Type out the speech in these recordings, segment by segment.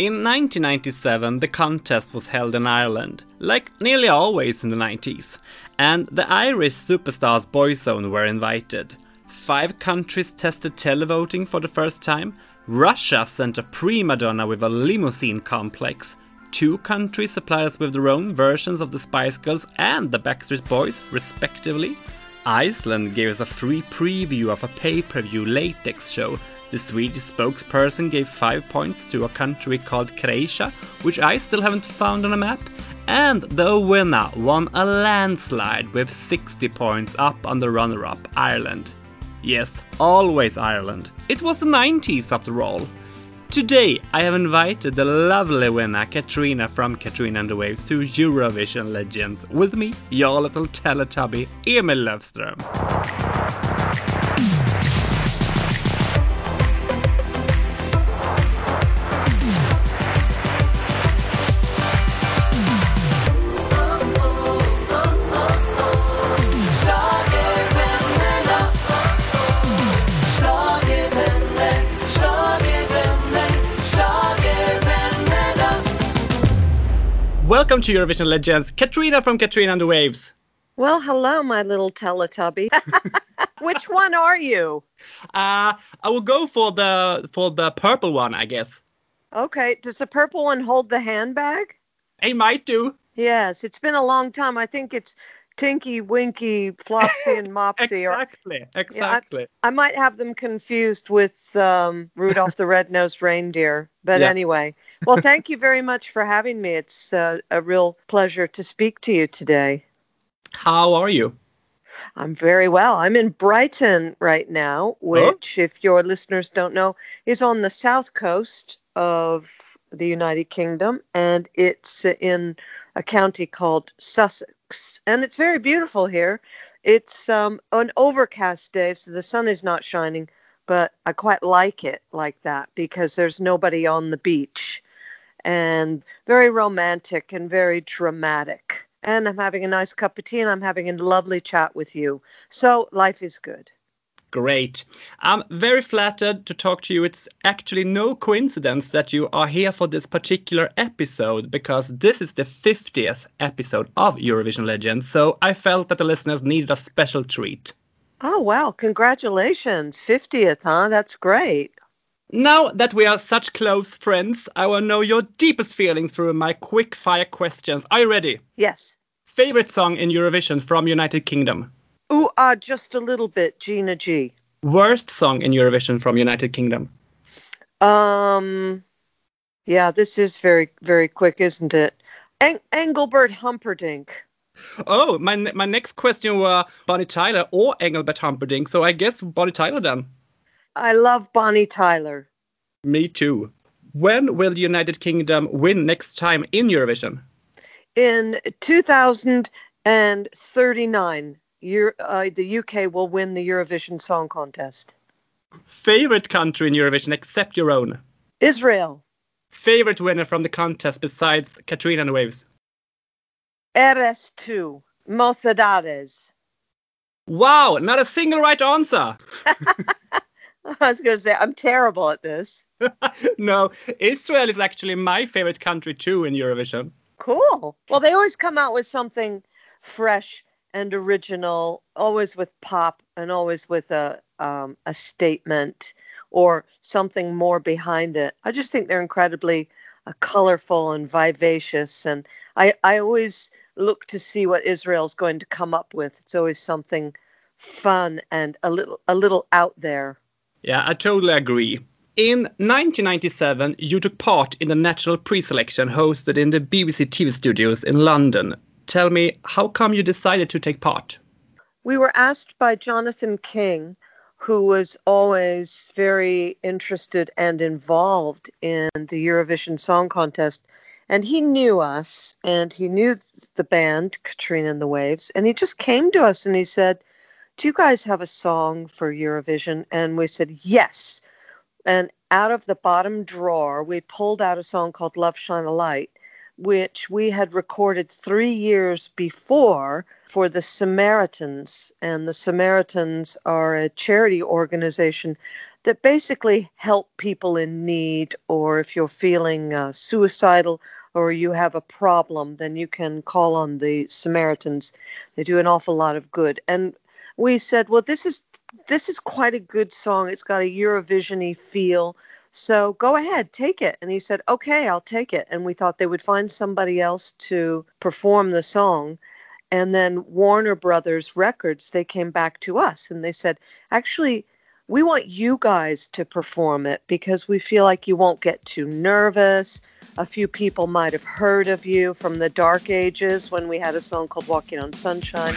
In 1997, the contest was held in Ireland, like nearly always in the 90s, and the Irish superstars Boyzone were invited. Five countries tested televoting for the first time. Russia sent a prima donna with a limousine complex. Two countries supplied us with their own versions of the Spice Girls and the Backstreet Boys, respectively. Iceland gave us a free preview of a pay per view latex show the Swedish spokesperson gave 5 points to a country called Croatia, which I still haven't found on a map. And the winner won a landslide with 60 points up on the runner up, Ireland. Yes, always Ireland. It was the 90s after all. Today, I have invited the lovely winner Katrina from Katrina and the Waves to Eurovision Legends with me, your little Teletubby, Emil Löfström. Welcome to Eurovision Legends, Katrina from Katrina and the Waves. Well, hello, my little Teletubby. Which one are you? Uh, I will go for the for the purple one, I guess. Okay. Does the purple one hold the handbag? It might do. Yes, it's been a long time. I think it's Tinky, Winky, Flopsy, and Mopsy. exactly, or, exactly. Yeah, I, I, might have them confused with um, Rudolph the Red-Nosed Reindeer. But yeah. anyway, well, thank you very much for having me. It's uh, a real pleasure to speak to you today. How are you? I'm very well. I'm in Brighton right now, which, oh? if your listeners don't know, is on the south coast of the United Kingdom, and it's in a county called Sussex and it's very beautiful here. It's um, an overcast day, so the sun is not shining, but I quite like it like that because there's nobody on the beach and very romantic and very dramatic. And I'm having a nice cup of tea and I'm having a lovely chat with you. So life is good. Great. I'm very flattered to talk to you. It's actually no coincidence that you are here for this particular episode because this is the 50th episode of Eurovision Legends. So I felt that the listeners needed a special treat. Oh, wow. Congratulations. 50th, huh? That's great. Now that we are such close friends, I will know your deepest feelings through my quick fire questions. Are you ready? Yes. Favorite song in Eurovision from United Kingdom? Ooh, ah, just a little bit, Gina G. Worst song in Eurovision from United Kingdom? Um, yeah, this is very, very quick, isn't it? Eng- Engelbert Humperdinck. Oh, my my next question were Bonnie Tyler or Engelbert Humperdinck, so I guess Bonnie Tyler then. I love Bonnie Tyler. Me too. When will the United Kingdom win next time in Eurovision? In 2039. Euro, uh, the UK will win the Eurovision Song Contest. Favorite country in Eurovision except your own? Israel. Favorite winner from the contest besides Katrina and the Waves? Eres Tú, Mocedades. Wow, not a single right answer. I was going to say, I'm terrible at this. no, Israel is actually my favorite country too in Eurovision. Cool. Well, they always come out with something fresh and original, always with pop and always with a um, a statement or something more behind it. I just think they're incredibly uh, colorful and vivacious, and I I always look to see what Israel's going to come up with. It's always something fun and a little a little out there. Yeah, I totally agree. In 1997, you took part in the national pre-selection hosted in the BBC TV studios in London tell me, how come you decided to take part? We were asked by Jonathan King, who was always very interested and involved in the Eurovision Song Contest. And he knew us and he knew the band, Katrina and the Waves. And he just came to us and he said, Do you guys have a song for Eurovision? And we said, Yes. And out of the bottom drawer, we pulled out a song called Love Shine a Light which we had recorded three years before for the Samaritans. And the Samaritans are a charity organization that basically help people in need, or if you're feeling uh, suicidal or you have a problem, then you can call on the Samaritans. They do an awful lot of good. And we said, well, this is this is quite a good song. It's got a Eurovisiony feel. So go ahead, take it. And he said, okay, I'll take it. And we thought they would find somebody else to perform the song. And then Warner Brothers Records, they came back to us and they said, actually, we want you guys to perform it because we feel like you won't get too nervous. A few people might have heard of you from the dark ages when we had a song called Walking on Sunshine.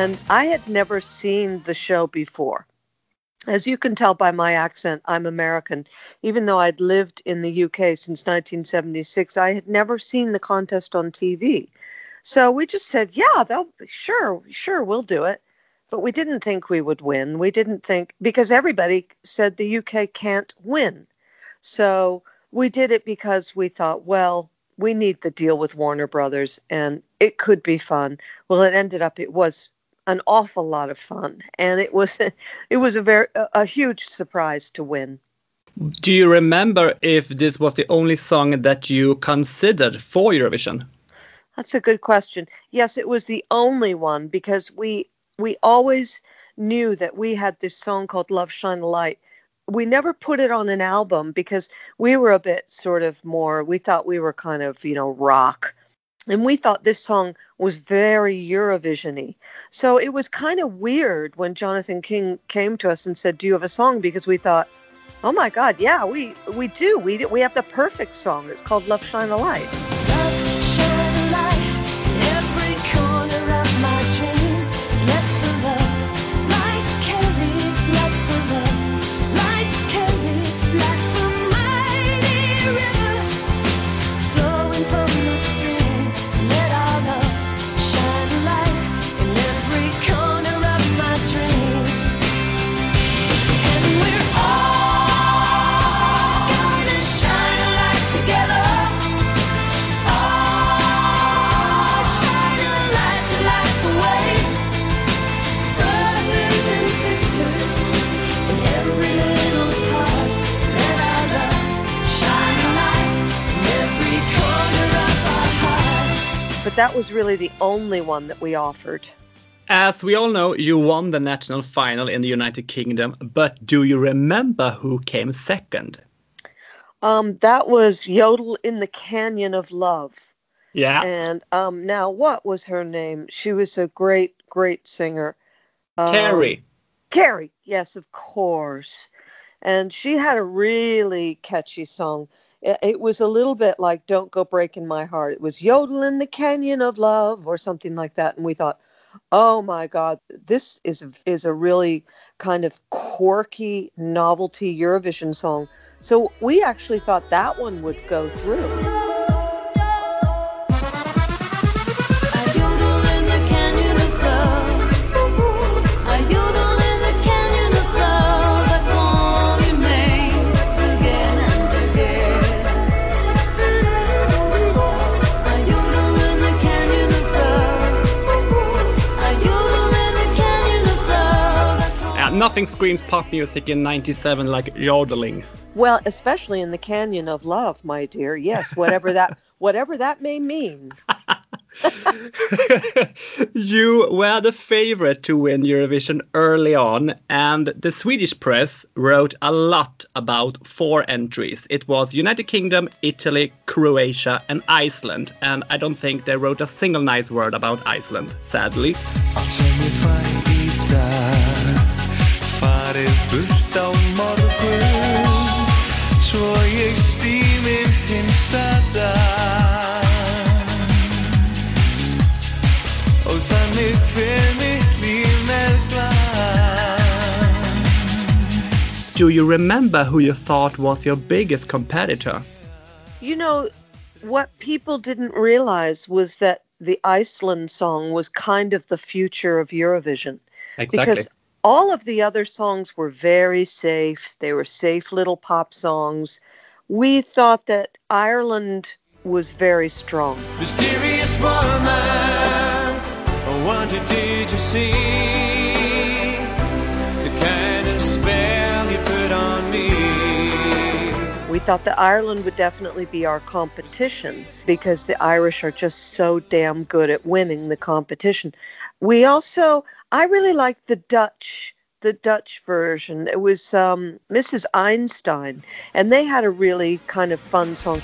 And I had never seen the show before. As you can tell by my accent, I'm American. Even though I'd lived in the UK since 1976, I had never seen the contest on TV. So we just said, yeah, they'll sure, sure, we'll do it. But we didn't think we would win. We didn't think because everybody said the UK can't win. So we did it because we thought, well, we need the deal with Warner Brothers and it could be fun. Well, it ended up it was an awful lot of fun and it was it was a very a huge surprise to win. Do you remember if this was the only song that you considered for Eurovision? That's a good question. Yes, it was the only one because we we always knew that we had this song called Love Shine a Light we never put it on an album because we were a bit sort of more we thought we were kind of you know rock and we thought this song was very eurovisiony. So it was kind of weird when jonathan king came to us and said do you have a song? Because we thought oh my god yeah we we do. We we have the perfect song. It's called love shine a light that was really the only one that we offered. As we all know, you won the national final in the United Kingdom, but do you remember who came second? Um, that was Yodel in the Canyon of Love. Yeah. And um, now, what was her name? She was a great, great singer. Um, Carrie. Carrie, yes, of course. And she had a really catchy song it was a little bit like don't go breaking my heart. It was yodel in the canyon of love or something like that and we thought oh my god this is is a really kind of quirky novelty eurovision song. So we actually thought that one would go through nothing screams pop music in 97 like yodeling. Well, especially in the canyon of love, my dear. Yes, whatever that whatever that may mean. you were the favorite to win Eurovision early on, and the Swedish press wrote a lot about four entries. It was United Kingdom, Italy, Croatia, and Iceland. And I don't think they wrote a single nice word about Iceland, sadly farið burt á morgun Svo ég stýmir hinsta dag Og þannig hver mitt líf með glann Do you remember who you thought was your biggest competitor? You know, what people didn't realize was that the Iceland song was kind of the future of Eurovision. Exactly. Because all of the other songs were very safe. They were safe little pop songs. We thought that Ireland was very strong. Mysterious woman, oh, I wonder did you see We thought that Ireland would definitely be our competition because the Irish are just so damn good at winning the competition. We also, I really liked the Dutch the Dutch version. It was um, Mrs. Einstein, and they had a really kind of fun song.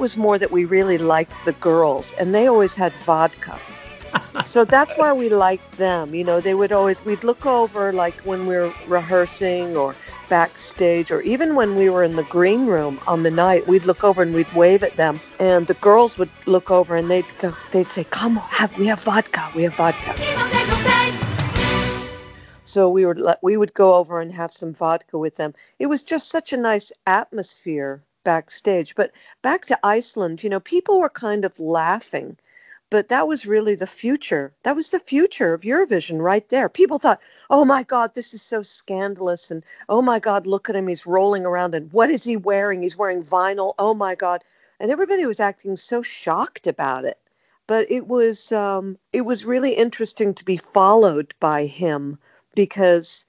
Was more that we really liked the girls, and they always had vodka. so that's why we liked them. You know, they would always, we'd look over like when we were rehearsing or backstage, or even when we were in the green room on the night, we'd look over and we'd wave at them. And the girls would look over and they'd go, they'd say, Come have, we have vodka, we have vodka. So we would we would go over and have some vodka with them. It was just such a nice atmosphere backstage. But back to Iceland, you know, people were kind of laughing, but that was really the future. That was the future of Eurovision right there. People thought, oh my God, this is so scandalous. And oh my God, look at him. He's rolling around. And what is he wearing? He's wearing vinyl. Oh my God. And everybody was acting so shocked about it. But it was um, it was really interesting to be followed by him because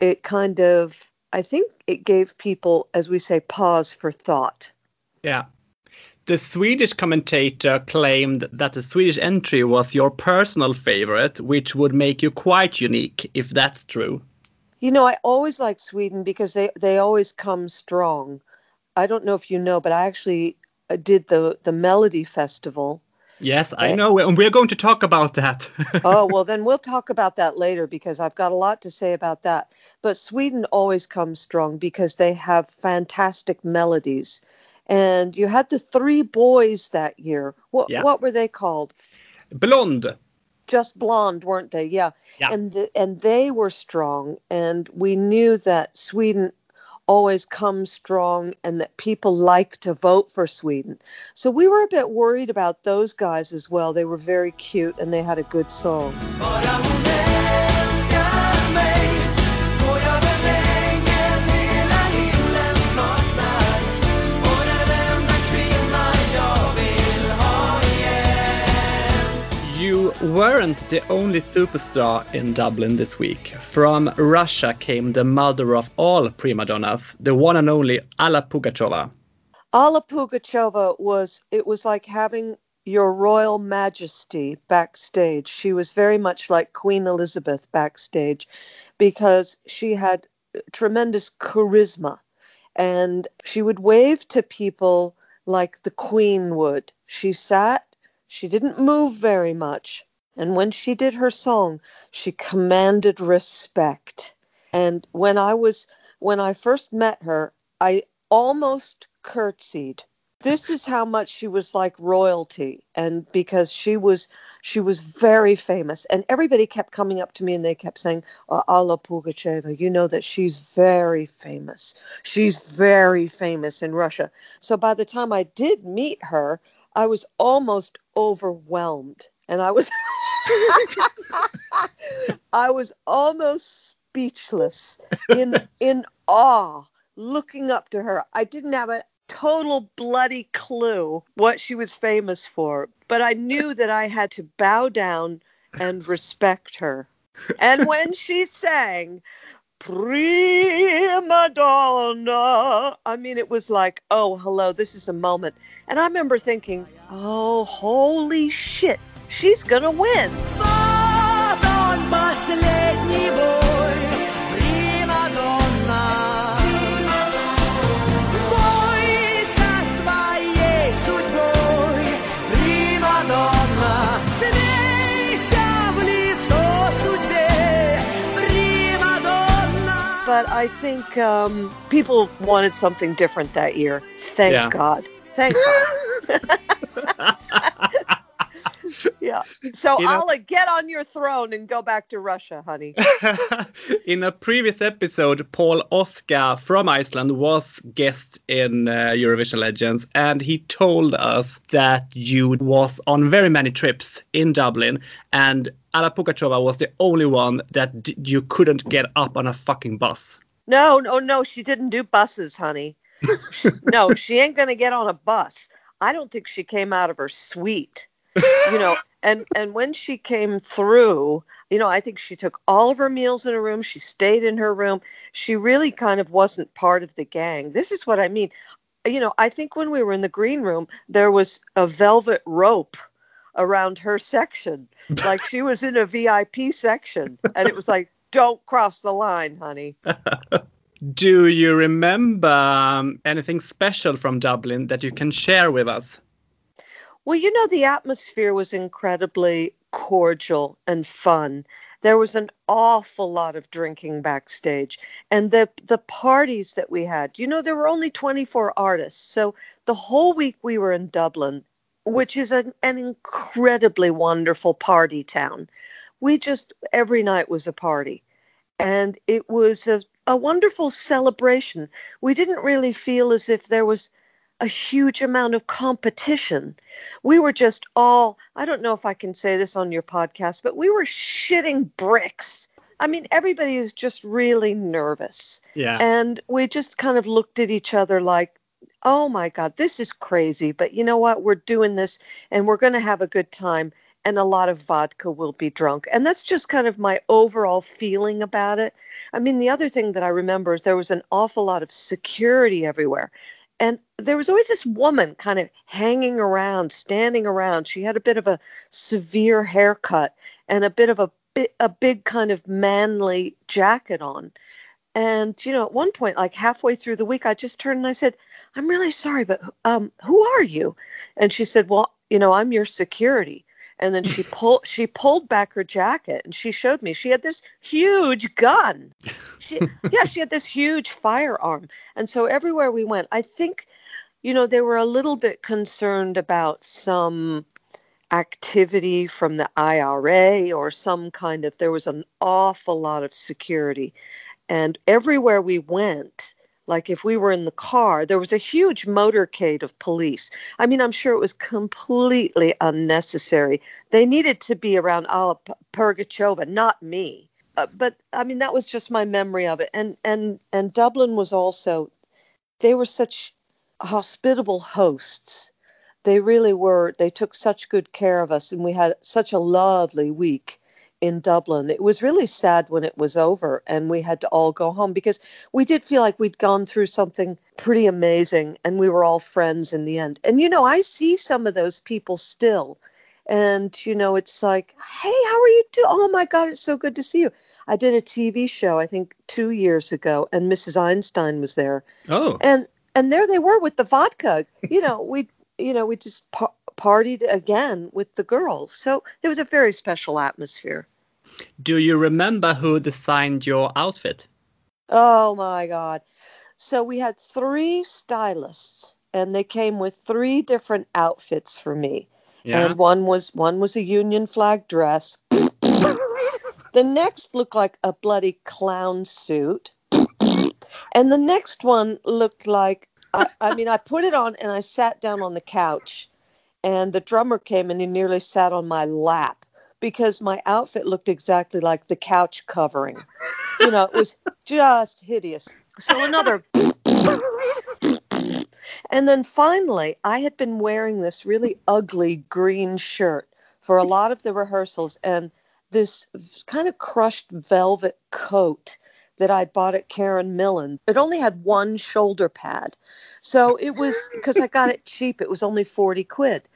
it kind of I think it gave people, as we say, pause for thought. Yeah. The Swedish commentator claimed that the Swedish entry was your personal favorite, which would make you quite unique, if that's true. You know, I always like Sweden because they, they always come strong. I don't know if you know, but I actually uh, did the, the Melody Festival Yes, I know. And we're going to talk about that. oh, well, then we'll talk about that later because I've got a lot to say about that. But Sweden always comes strong because they have fantastic melodies. And you had the three boys that year. What, yeah. what were they called? Blond. Just blonde, weren't they? Yeah. yeah. And the, and they were strong and we knew that Sweden always comes strong and that people like to vote for Sweden. So we were a bit worried about those guys as well. They were very cute and they had a good song. Weren't the only superstar in Dublin this week. From Russia came the mother of all prima donnas, the one and only Alla Pugacheva. Alla Pugacheva was it was like having your royal majesty backstage. She was very much like Queen Elizabeth backstage because she had tremendous charisma and she would wave to people like the queen would. She sat she didn't move very much, and when she did her song, she commanded respect. And when I was when I first met her, I almost curtsied. This is how much she was like royalty and because she was she was very famous and everybody kept coming up to me and they kept saying uh, Alla Pugacheva you know that she's very famous she's very famous in Russia so by the time I did meet her I was almost overwhelmed and I was I was almost speechless in in awe looking up to her. I didn't have a total bloody clue what she was famous for, but I knew that I had to bow down and respect her. And when she sang prima donna, I mean, it was like, oh, hello, this is a moment. And I remember thinking, oh, holy shit, she's gonna win. But I think um, people wanted something different that year. Thank yeah. God. Thank God. So I'll uh, get on your throne and go back to Russia, honey. in a previous episode, Paul Oscar from Iceland was guest in uh, Eurovision Legends, and he told us that you was on very many trips in Dublin, and Alla Pugacheva was the only one that d- you couldn't get up on a fucking bus. No, no, no. She didn't do buses, honey. no, she ain't gonna get on a bus. I don't think she came out of her suite you know and and when she came through you know i think she took all of her meals in her room. She stayed in her room. She really kind of wasn't part of the gang. This is what i mean. You know i think when we were in the green room there was a velvet rope around her section. Like she was in a vip section and it was like don't cross the line honey. Do you remember um, anything special from dublin that you can share with us well, you know, the atmosphere was incredibly cordial and fun. There was an awful lot of drinking backstage. And the the parties that we had, you know, there were only 24 artists. So the whole week we were in Dublin, which is an, an incredibly wonderful party town. We just every night was a party. And it was a, a wonderful celebration. We didn't really feel as if there was a huge amount of competition. We were just all, I don't know if I can say this on your podcast, but we were shitting bricks. I mean, everybody is just really nervous. Yeah. And we just kind of looked at each other like, oh my God, this is crazy. But you know what? We're doing this and we're going to have a good time. And a lot of vodka will be drunk. And that's just kind of my overall feeling about it. I mean, the other thing that I remember is there was an awful lot of security everywhere. And there was always this woman kind of hanging around, standing around. She had a bit of a severe haircut and a bit of a a big kind of manly jacket on. And you know, at one point, like halfway through the week, I just turned and I said, "I'm really sorry, but um, who are you?" And she said, "Well, you know, I'm your security." And then she pulled she pulled back her jacket and she showed me she had this huge gun. She, yeah she had this huge firearm. And so everywhere we went i think you know they were a little bit concerned about some activity from the ira or some kind of there was an awful lot of security. And everywhere we went like if we were in the car, there was a huge motorcade of police. I mean, I'm sure it was completely unnecessary. They needed to be around Alla Pugacheva, not me. Uh, but I mean, that was just my memory of it. And and and Dublin was also, they were such hospitable hosts. They really were. They took such good care of us, and we had such a lovely week in Dublin. It was really sad when it was over and we had to all go home because we did feel like we'd gone through something pretty amazing and we were all friends in the end. And you know, I see some of those people still. And you know, it's like, "Hey, how are you doing? Oh my god, it's so good to see you." I did a TV show I think 2 years ago and Mrs. Einstein was there. Oh. And and there they were with the vodka. You know, we you know, we just partied again with the girls. So it was a very special atmosphere. Do you remember who designed your outfit? Oh my God. So we had three stylists and they came with three different outfits for me. Yeah. And one was one was a Union flag dress. the next looked like a bloody clown suit. and the next one looked like I, I mean I put it on and I sat down on the couch and the drummer came and he nearly sat on my lap because my outfit looked exactly like the couch covering. You know, it was just hideous. So another. and then finally, I had been wearing this really ugly green shirt for a lot of the rehearsals and this kind of crushed velvet coat that I'd bought at Karen Millen. It only had one shoulder pad. So it was because I got it cheap, it was only 40 quid.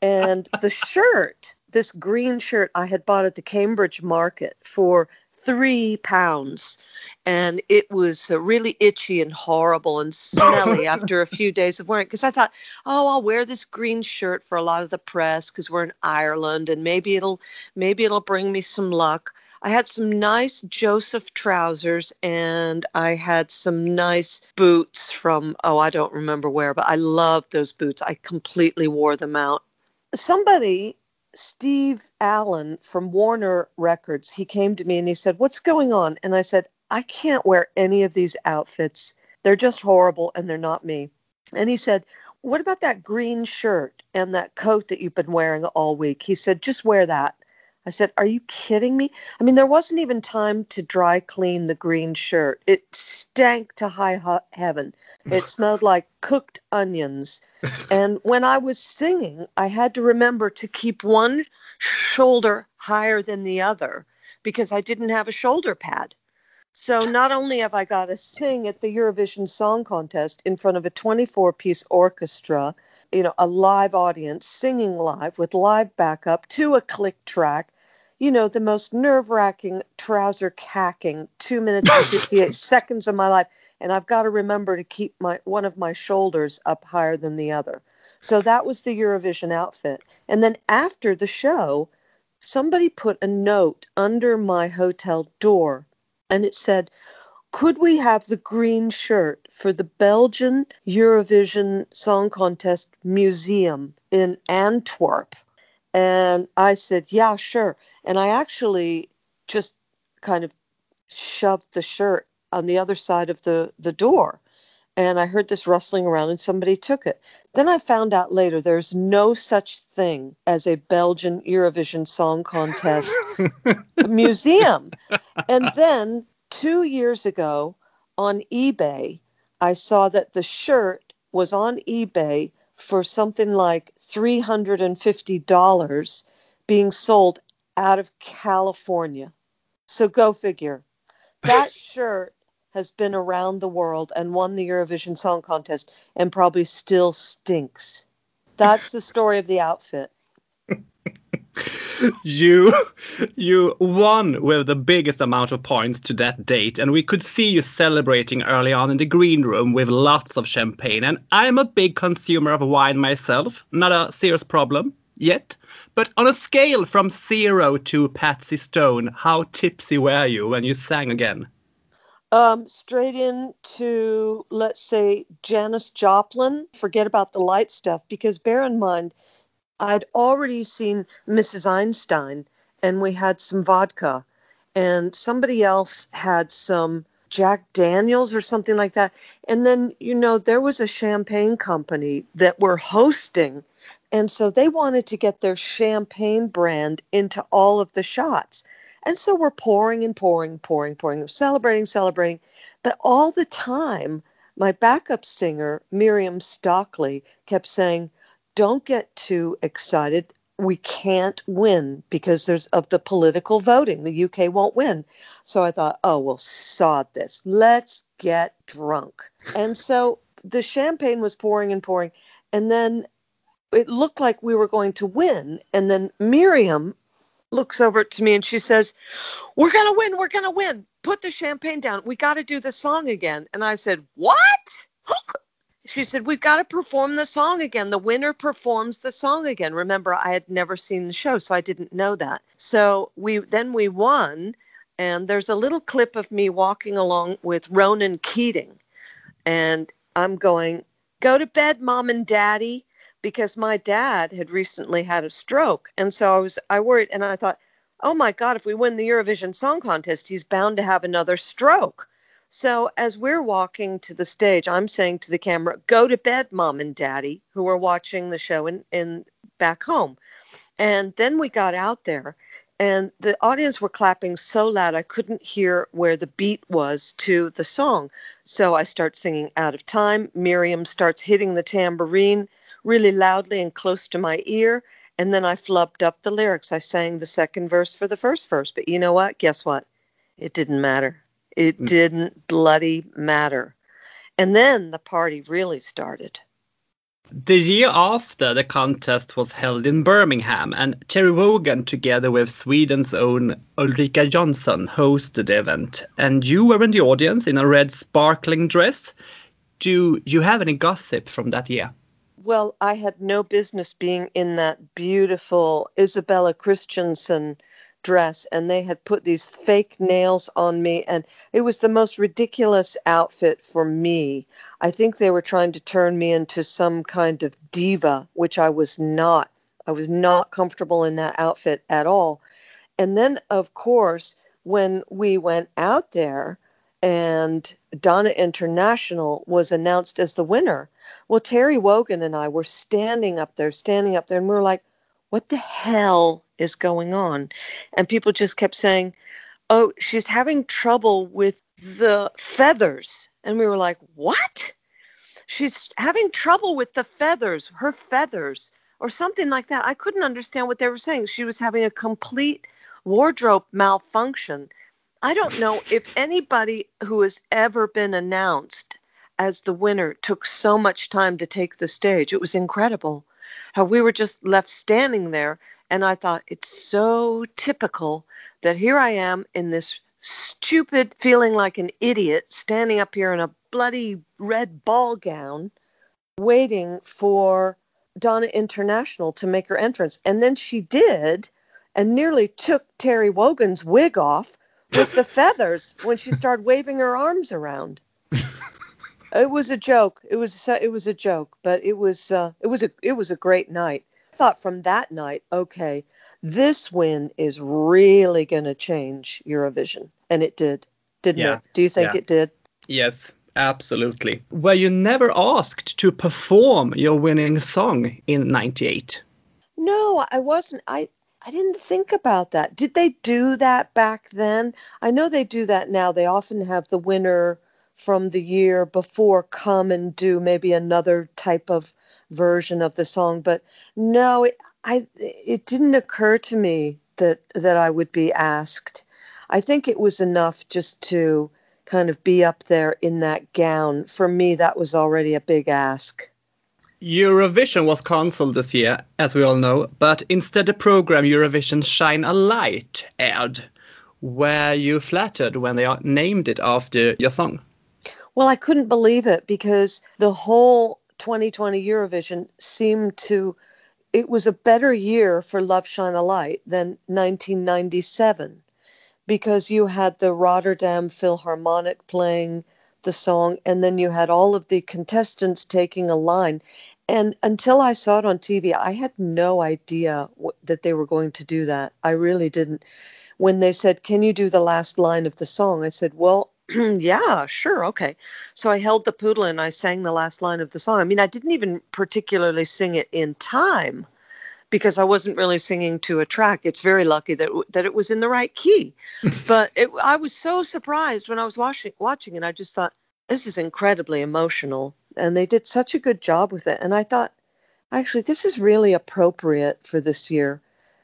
And the shirt this green shirt I had bought at the Cambridge market for three pounds. And it was uh, really itchy and horrible and smelly after a few days of wearing it. Because I thought, oh, I'll wear this green shirt for a lot of the press because we're in Ireland and maybe it'll maybe it'll bring me some luck. I had some nice Joseph trousers and I had some nice boots from, oh, I don't remember where, but I loved those boots. I completely wore them out. Somebody, Steve Allen from Warner Records, he came to me and he said, What's going on? And I said, I can't wear any of these outfits. They're just horrible and they're not me. And he said, What about that green shirt and that coat that you've been wearing all week? He said, Just wear that. I said, Are you kidding me? I mean, there wasn't even time to dry clean the green shirt. It stank to high heaven. It smelled like cooked onions. and when I was singing, I had to remember to keep one shoulder higher than the other because I didn't have a shoulder pad. So not only have I got to sing at the Eurovision Song Contest in front of a 24 piece orchestra, you know, a live audience singing live with live backup to a click track you know, the most nerve wracking, trouser cacking two minutes and 58 seconds of my life. And I've got to remember to keep my one of my shoulders up higher than the other. So that was the Eurovision outfit. And then after the show, somebody put a note under my hotel door and it said, Could we have the green shirt for the Belgian Eurovision Song Contest Museum in Antwerp? And I said, Yeah, sure. And I actually just kind of shoved the shirt on the other side of the, the door. And I heard this rustling around and somebody took it. Then I found out later there's no such thing as a Belgian Eurovision Song Contest museum. And then two years ago on eBay, I saw that the shirt was on eBay for something like $350 being sold out of California. So go figure. That shirt has been around the world and won the Eurovision Song Contest and probably still stinks. That's the story of the outfit. You you won with the biggest amount of points to that date and we could see you celebrating early on in the green room with lots of champagne. And i'm a big consumer of wine myself. Not a serious problem yet. But on a scale from zero to patsy stone how tipsy were you when you sang again? Um, straight into let's say janis joplin. Forget about the light stuff because bear in mind I'd already seen Mrs. Einstein, and we had some vodka, and somebody else had some Jack Daniels or something like that. And then, you know, there was a champagne company that were hosting. And so they wanted to get their champagne brand into all of the shots. And so we're pouring and pouring, pouring, pouring, celebrating, celebrating. But all the time, my backup singer, Miriam Stockley, kept saying, don't get too excited. We can't win because there's of the political voting. The UK won't win. So I thought, oh, well, sod this. Let's get drunk. And so the champagne was pouring and pouring. And then it looked like we were going to win. And then Miriam looks over to me and she says, We're going to win. We're going to win. Put the champagne down. We got to do the song again. And I said, What? she said, We've got to perform the song again. The winner performs the song again. Remember, I had never seen the show, so I didn't know that. So we then we won, and there's a little clip of me walking along with Ronan Keating. And I'm going, Go to bed, mom and daddy, because my dad had recently had a stroke. And so I was I worried and I thought, Oh my God, if we win the Eurovision Song Contest, he's bound to have another stroke. So as we're walking to the stage, I'm saying to the camera, "Go to bed, mom and daddy," who are watching the show in, in back home. And then we got out there, and the audience were clapping so loud I couldn't hear where the beat was to the song. So I start singing "Out of Time." Miriam starts hitting the tambourine really loudly and close to my ear. And then I flubbed up the lyrics. I sang the second verse for the first verse. But you know what? Guess what? It didn't matter. It mm. didn't bloody matter. And then the party really started. The year after the contest was held in Birmingham, and Terry Wogan, together with Sweden's own Ulrika Jonsson, hosted the event. And you were in the audience in a red sparkling dress. Do you have any gossip from that year? Well, I had no business being in that beautiful Isabella Kristensen dress and they had put these fake nails on me and it was the most ridiculous outfit for me. I think they were trying to turn me into some kind of diva, which I was not. I was not comfortable in that outfit at all. And then of course, when we went out there and Dana International was announced as the winner, well, Terry Wogan and I were standing up there, standing up there, and we were like, what the hell is going on? And people just kept saying, oh, she's having trouble with the feathers. And we were like, what? She's having trouble with the feathers, her feathers, or something like that. I couldn't understand what they were saying. She was having a complete wardrobe malfunction. I don't know if anybody who has ever been announced as the winner took so much time to take the stage. It was incredible how we were just left standing there. And I thought, it's so typical that here I am in this stupid, feeling like an idiot, standing up here in a bloody red ball gown, waiting for Dana International to make her entrance. And then she did and nearly took Terry Wogan's wig off with the feathers when she started waving her arms around. It was a joke. It was it was a joke, but it was uh, it was a it was a great night. I thought from that night, okay, this win is really going to change Eurovision, and it did, didn't yeah. it? Do you think yeah. it did? Yes, absolutely. Were you never asked to perform your winning song in '98? No, I wasn't. I I didn't think about that. Did they do that back then? I know they do that now. They often have the winner from the year before come and do maybe another type of version of the song but no it, i it didn't occur to me that that i would be asked i think it was enough just to kind of be up there in that gown for me that was already a big ask Eurovision was cancelled this year, as we all know, but instead the program Eurovision Shine a Light aired. Were you flattered when they named it after your song? Well, I couldn't believe it because the whole 2020 Eurovision seemed to it was a better year for Love Shine a Light than 1997 because you had the Rotterdam Philharmonic playing the song and then you had all of the contestants taking a line and until I saw it on TV I had no idea that they were going to do that. I really didn't. When they said, "Can you do the last line of the song?" I said, "Well, yeah, sure, okay. So I held the poodle and I sang the last line of the song. I mean, I didn't even particularly sing it in time because I wasn't really singing to a track. It's very lucky that that it was in the right key. but it, I was so surprised when I was watching watching and I just thought this is incredibly emotional and they did such a good job with it. And I thought actually this is really appropriate for this year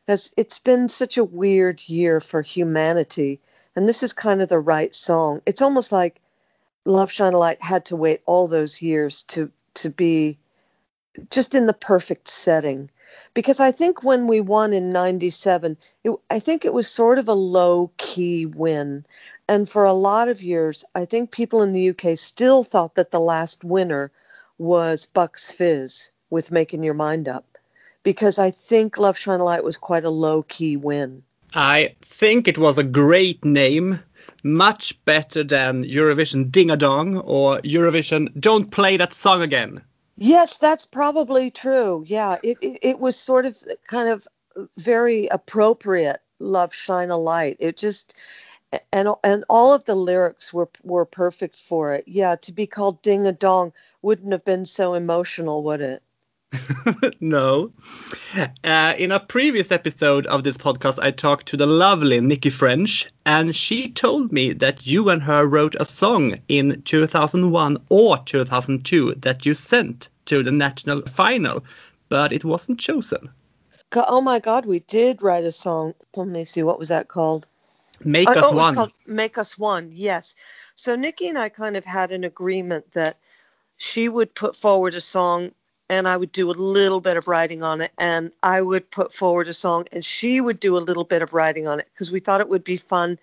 because it's been such a weird year for humanity and this is kind of the right song. It's almost like Love Shine a Light had to wait all those years to to be just in the perfect setting. Because I think when we won in 97, it, I think it was sort of a low key win. And for a lot of years, I think people in the UK still thought that the last winner was Bucks Fizz with Making Your Mind Up. Because I think Love Shine a Light was quite a low key win. I think it was a great name, much better than Eurovision Ding a Dong or Eurovision Don't Play That Song Again. Yes, that's probably true. Yeah, it, it, it was sort of kind of very appropriate. Love Shine a Light. It just and and all of the lyrics were were perfect for it. Yeah, to be called Ding a Dong wouldn't have been so emotional, would it? no. Uh, in a previous episode of this podcast, I talked to the lovely Nikki French, and she told me that you and her wrote a song in 2001 or 2002 that you sent to the national final, but it wasn't chosen. Oh my God, we did write a song. Let me see, what was that called? Make uh, Us oh, One. Make Us One, yes. So Nikki and I kind of had an agreement that she would put forward a song and I would do a little bit of writing on it, and I would put forward a song, and she would do a little bit of writing on it because we thought it would be fun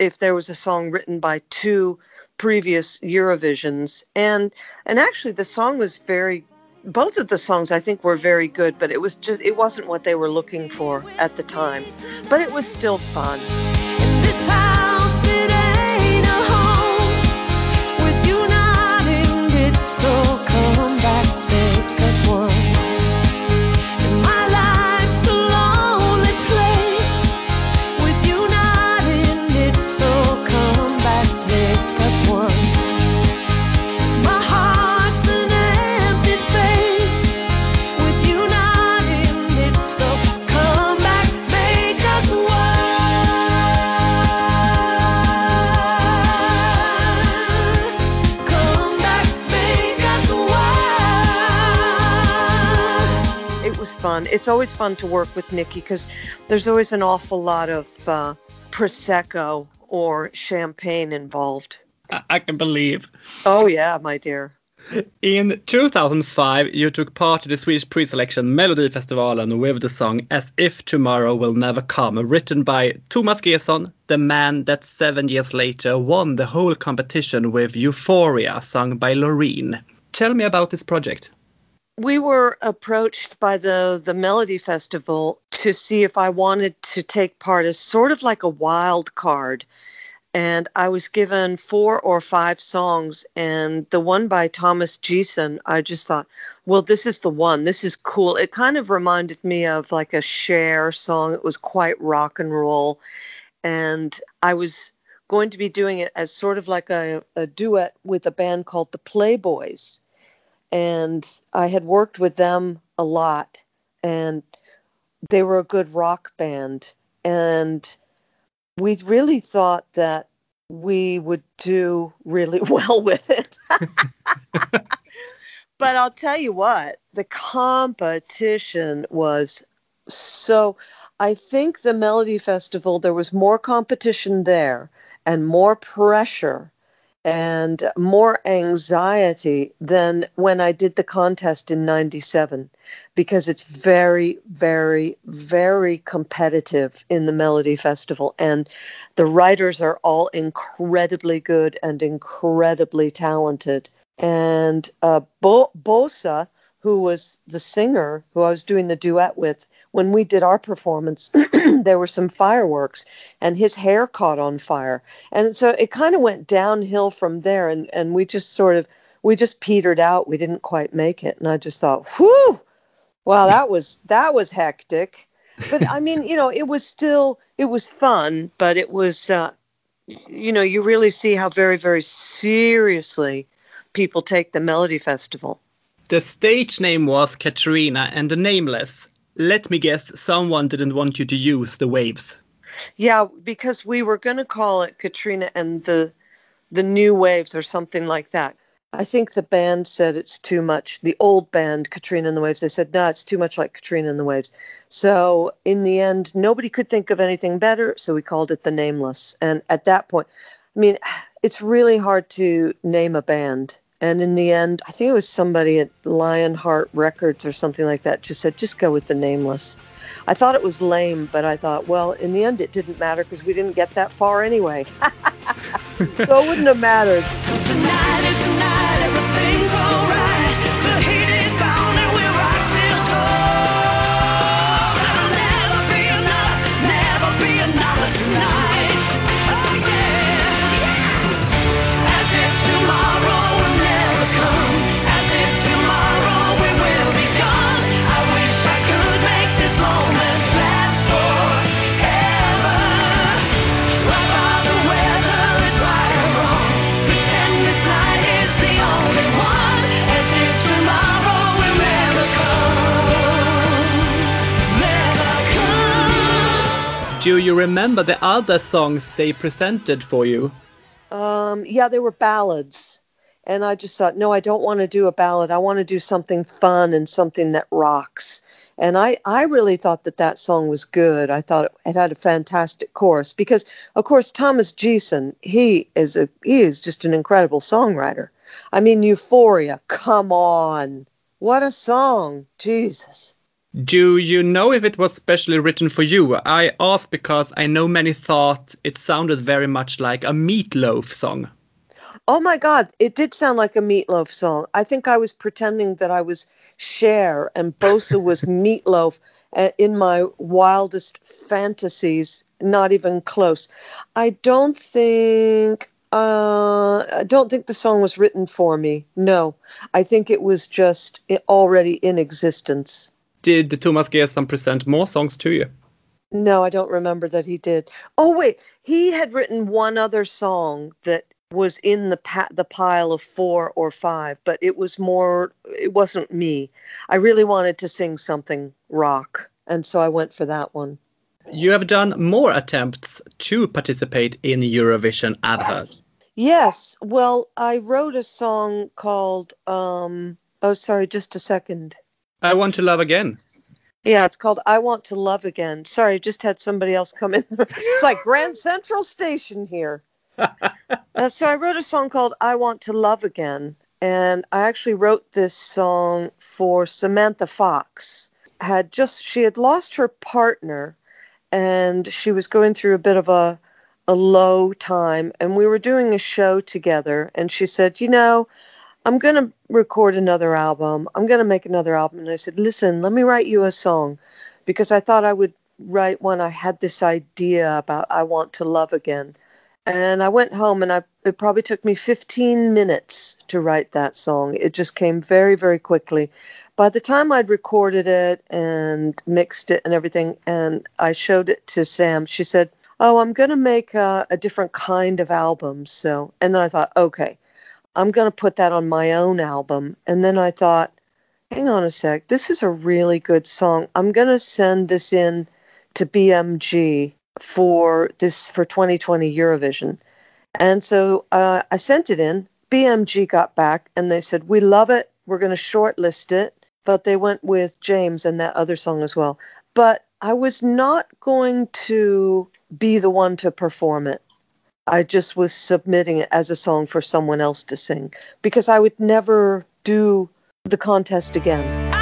if there was a song written by two previous Eurovisions, and and actually the song was very both of the songs I think were very good, but it was just it wasn't what they were looking for at the time. But it was still fun. It's always fun to work with Nikki because there's always an awful lot of uh, prosecco or champagne involved. I-, I can believe. Oh yeah, my dear. In 2005, you took part in the Swedish pre-selection Melody Melodifestivalen with the song "As If Tomorrow Will Never Come," written by Thomas G:son, the man that seven years later won the whole competition with "Euphoria," sung by Loreen. Tell me about this project we were approached by the the Melody Festival to see if I wanted to take part as sort of like a wild card. And I was given four or five songs, and the one by Thomas G:son, I just thought, well, this is the one. This is cool. It kind of reminded me of like a Cher song. It was quite rock and roll. And I was going to be doing it as sort of like a, a duet with a band called the Playboys and I had worked with them a lot, and they were a good rock band, and we really thought that we would do really well with it. but I'll tell you what, the competition was so. I think the Melody Festival, there was more competition there and more pressure and more anxiety than when I did the contest in 97 because it's very, very, very competitive in the Melody Festival. And the writers are all incredibly good and incredibly talented. And uh, Bo- Bosa, who was the singer who I was doing the duet with, when we did our performance, there were some fireworks and his hair caught on fire. And so it kind of went downhill from there. And, and we just sort of, we just petered out. We didn't quite make it. And I just thought, whew, wow, that was, that was hectic. But I mean, you know, it was still, it was fun, but it was, uh, you know, you really see how very, very seriously people take the Melody Festival. The stage name was Katrina and the Nameless let me guess, someone didn't want you to use the waves. Yeah, because we were going to call it Katrina and the the new waves or something like that. I think the band said it's too much. The old band, Katrina and the Waves, they said, no, it's too much like Katrina and the Waves. So in the end, nobody could think of anything better. So we called it The Nameless. And at that point, I mean, it's really hard to name a band. And in the end, I think it was somebody at Lionheart Records or something like that just said, just go with the nameless. I thought it was lame, but I thought, well, in the end, it didn't matter because we didn't get that far anyway. so it wouldn't have mattered. Do you remember the other songs they presented for you? Um, yeah, they were ballads. And I just thought, no, I don't want to do a ballad. I want to do something fun and something that rocks. And I, I really thought that that song was good. I thought it had a fantastic chorus because, of course, Thomas G:son, he is a he is just an incredible songwriter. I mean, Euphoria, come on, what a song, Jesus! Do you know if it was specially written for you? I ask because I know many thought it sounded very much like a meatloaf song. Oh my God, it did sound like a Meatloaf song. I think I was pretending that I was Cher and Bosa was Meatloaf uh, in my wildest fantasies. Not even close. I don't think. Uh, I don't think the song was written for me. No, I think it was just already in existence. Did the Thomas G:son present more songs to you? No, I don't remember that he did. Oh wait, he had written one other song that was in the pa- the pile of four or five, but it was more. It wasn't me. I really wanted to sing something rock, and so I went for that one. You have done more attempts to participate in Eurovision, I've heard. Yes. Well, I wrote a song called. Um, oh, sorry, just a second. I Want to Love Again. Yeah, it's called I Want to Love Again. Sorry, I just had somebody else come in. it's like Grand Central Station here. uh, so I wrote a song called I Want to Love Again. And I actually wrote this song for Samantha Fox. Had just she had lost her partner and she was going through a bit of a a low time and we were doing a show together and she said, "You know, I'm going to record another album. I'm going to make another album." And I said, "Listen, let me write you a song because I thought I would write one I had this idea about I want to love again." And I went home and I it probably took me 15 minutes to write that song. It just came very very quickly. By the time I'd recorded it and mixed it and everything and I showed it to Sam, she said, "Oh, I'm going to make a, a different kind of album." So, and then I thought, "Okay, I'm going to put that on my own album." And then I thought, "Hang on a sec. This is a really good song. I'm going to send this in to BMG for this for 2020 Eurovision. And so uh, I sent it in. BMG got back and they said, We love it. We're going to shortlist it. But they went with James and that other song as well. But I was not going to be the one to perform it. I just was submitting it as a song for someone else to sing because I would never do the contest again.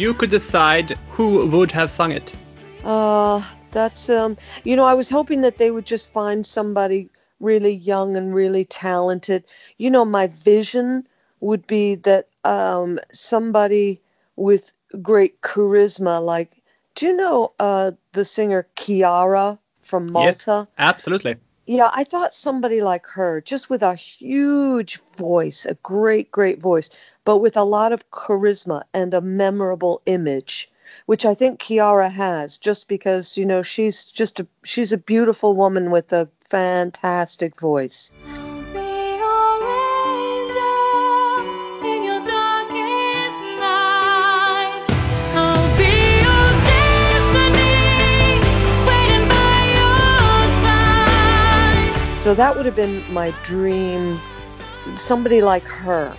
You could decide who would have sung it? Uh, that's um, you know, I was hoping that they would just find somebody really young and really talented. You know, my vision would be that um, somebody with great charisma, like, do you know uh, the singer Chiara from Malta? Yes, absolutely. Yeah, I thought somebody like her, just with a huge voice, a great, great voice, but with a lot of charisma and a memorable image which I think Chiara has just because you know she's just a she's a beautiful woman with a fantastic voice. So that would have been my dream somebody like her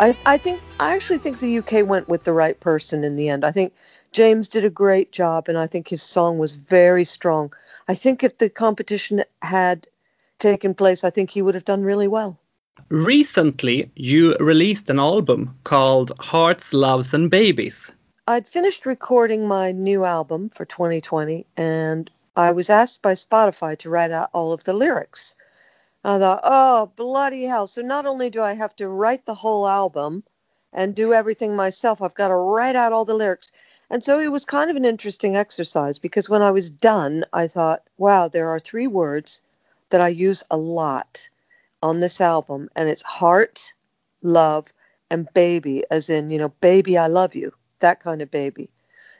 I, I think I actually think the UK went with the right person in the end. I think James did a great job, and I think his song was very strong. I think if the competition had taken place, I think he would have done really well. Recently, you released an album called Hearts, Loves, and Babies. I'd finished recording my new album for 2020, and I was asked by Spotify to write out all of the lyrics. I thought, oh, bloody hell. So not only do I have to write the whole album and do everything myself, I've got to write out all the lyrics. And so it was kind of an interesting exercise because when I was done, I thought, wow, there are three words that I use a lot on this album, and it's heart, love, and baby, as in, you know, baby, I love you, that kind of baby,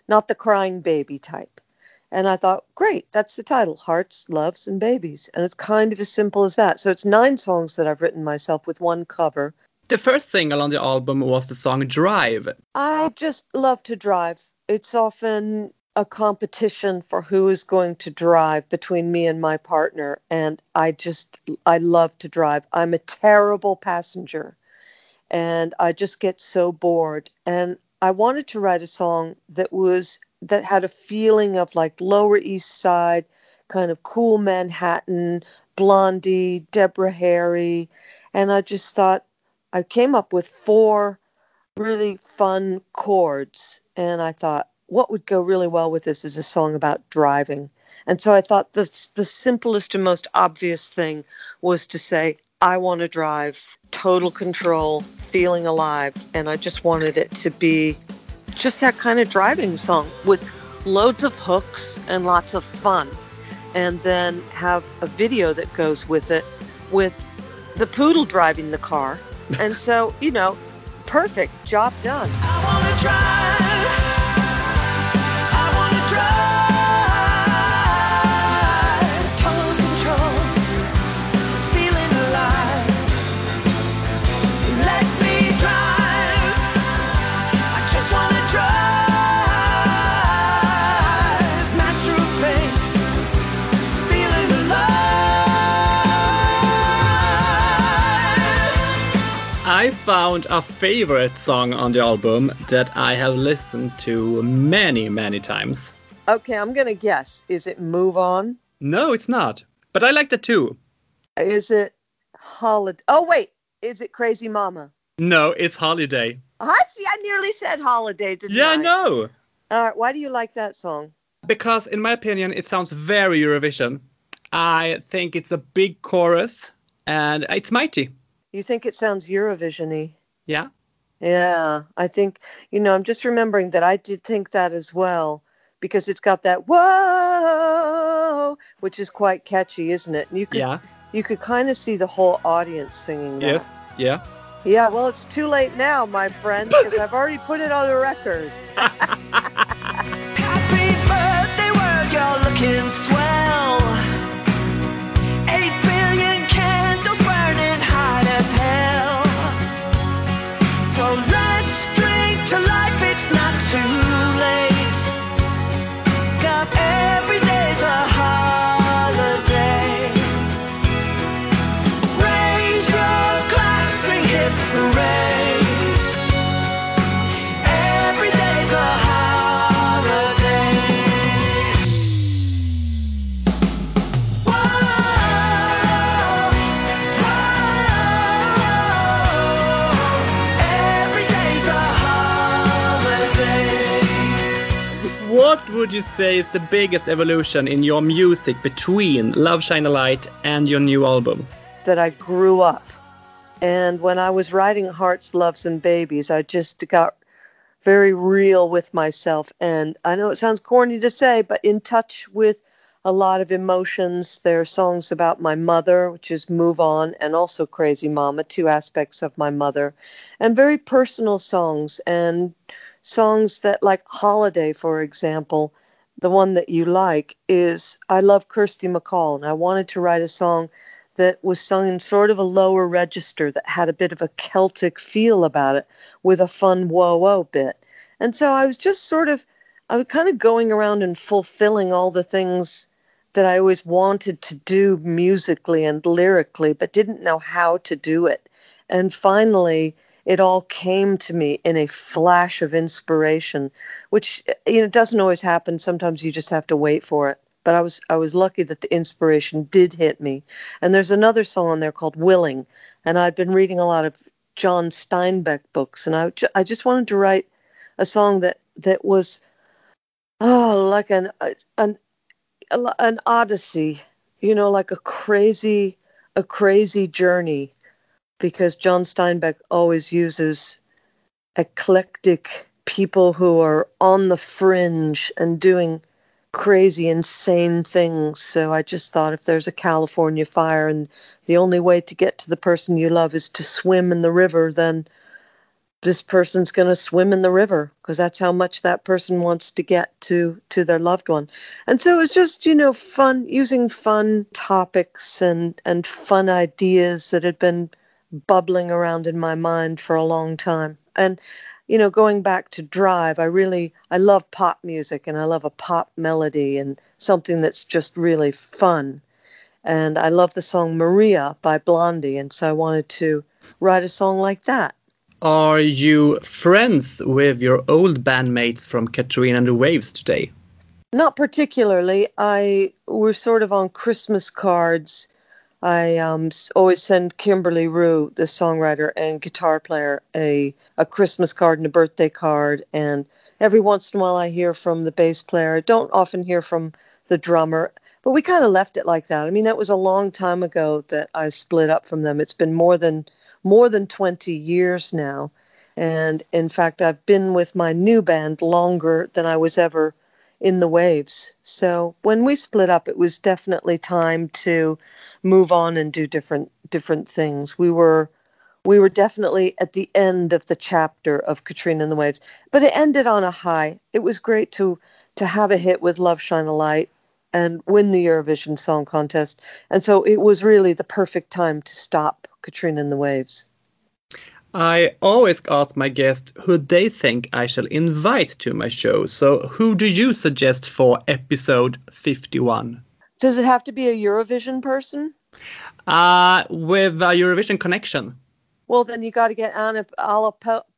not the crying baby type. And I thought, great, that's the title Hearts, Loves, and Babies. And it's kind of as simple as that. So it's nine songs that I've written myself with one cover. The first single on the album was the song Drive. I just love to drive. It's often a competition for who is going to drive between me and my partner. And I just, I love to drive. I'm a terrible passenger and I just get so bored. And I wanted to write a song that was that had a feeling of like Lower East Side, kind of cool Manhattan, Blondie, Deborah Harry, and I just thought I came up with four really fun chords, and I thought what would go really well with this is a song about driving. And so I thought the the simplest and most obvious thing was to say I want to drive, total control, feeling alive, and I just wanted it to be just that kind of driving song with loads of hooks and lots of fun. And then have a video that goes with it with the poodle driving the car. and so, you know, perfect job done. Found a favorite song on the album that I have listened to many, many times. Okay, I'm going to guess. Is it Move On? No, it's not. But I like that too. Is it Holiday? Oh, wait. Is it Crazy Mama? No, it's Holiday. Oh, I see. I nearly said Holiday, didn't yeah, I? I know. All right. Why do you like that song? Because, in my opinion, it sounds very Eurovision. I think it's a big chorus and it's mighty. You think it sounds Eurovision-y? Yeah. Yeah, I think you know. I'm just remembering that I did think that as well because it's got that whoa, which is quite catchy, isn't it? And you could, yeah. You could kind of see the whole audience singing that. Yes. Yeah. Yeah. Well, it's too late now, my friend, because I've already put it on the record. Happy birthday, world! You're looking swell. Would you say is the biggest evolution in your music between Love Shine a Light and your new album? that I grew up. And when I was writing Hearts, Loves, and Babies, I just got very real with myself. And I know it sounds corny to say, but in touch with a lot of emotions. There are songs about my mother, which is Move On, and also Crazy Mama, two aspects of my mother, and very personal songs and songs that, like Holiday, for example, the one that you like is I love Kirsty MacColl, and I wanted to write a song that was sung in sort of a lower register that had a bit of a Celtic feel about it with a fun whoa whoa bit. And so I was just sort of, I was kind of going around and fulfilling all the things that I always wanted to do musically and lyrically, but didn't know how to do it. And finally, it all came to me in a flash of inspiration, which eh, you know doesn't always happen. Sometimes you just have to wait for it but I was I was lucky that the inspiration did hit me. And there's another song on there called Willing, and I'd been reading a lot of John Steinbeck books, and I I just wanted to write a song that that was oh like an an an odyssey, you know, like a crazy a crazy journey, because John Steinbeck always uses eclectic people who are on the fringe and doing crazy, insane things. So I just thought if there's a California fire and the only way to get to the person you love is to swim in the river, then this person's going to swim in the river because that's how much that person wants to get to to their loved one and so it was just you know fun using fun topics and and fun ideas that had been bubbling around in my mind for a long time and you know going back to drive i really i love pop music and i love a pop melody and something that's just really fun and i love the song maria by blondie and so i wanted to write a song like that are you friends with your old bandmates from Katrina and the Waves today? Not particularly. I we're sort of on Christmas cards. I um, always send Kimberley Rew, the songwriter and guitar player, a a Christmas card and a birthday card, and every once in a while I hear from the bass player. I don't often hear from the drummer, but we kind of left it like that. I mean, that was a long time ago that I split up from them. It's been more than more than 20 years now. And in fact, I've been with my new band longer than I was ever in the waves. So when we split up, it was definitely time to move on and do different different things. We were we were definitely at the end of the chapter of Katrina and the Waves, but it ended on a high. It was great to to have a hit with Love Shine a Light and win the Eurovision Song Contest. And so it was really the perfect time to stop Katrina and the Waves. I always ask my guests who they think I shall invite to my show. So, who do you suggest for episode 51? Does it have to be a Eurovision person? Uh, with a Eurovision connection. Well, then you got to get Anna Alla Pugacheva.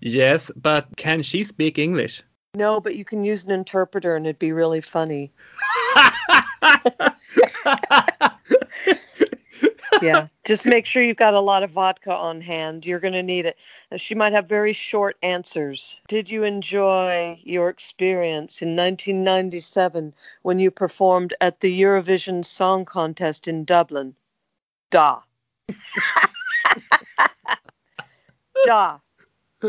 Yes, but can she speak English? No, but you can use an interpreter and it'd be really funny. yeah, just make sure you've got a lot of vodka on hand. You're going to need it. She might have very short answers. Did you enjoy your experience in 1997 when you performed at the Eurovision Song Contest in Dublin? Da. da.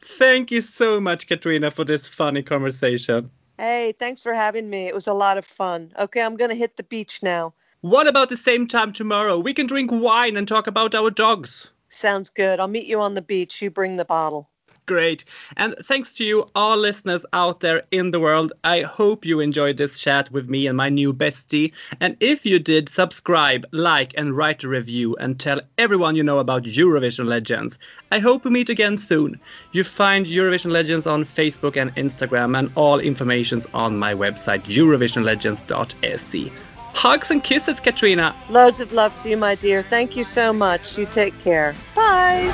Thank you so much, Katrina, for this funny conversation. Hey, thanks for having me. It was a lot of fun. Okay, I'm going to hit the beach now. What about the same time tomorrow? We can drink wine and talk about our dogs. Sounds good. I'll meet you on the beach. You bring the bottle. Great. And thanks to you, all listeners out there in the world. I hope you enjoyed this chat with me and my new bestie. And if you did, subscribe, like, and write a review and tell everyone you know about Eurovision Legends. I hope we meet again soon. You find Eurovision Legends on Facebook and Instagram, and all information's on my website, eurovisionlegends.se. Hugs and kisses, Katrina. Loads of love to you, my dear. Thank you so much. You take care. Bye.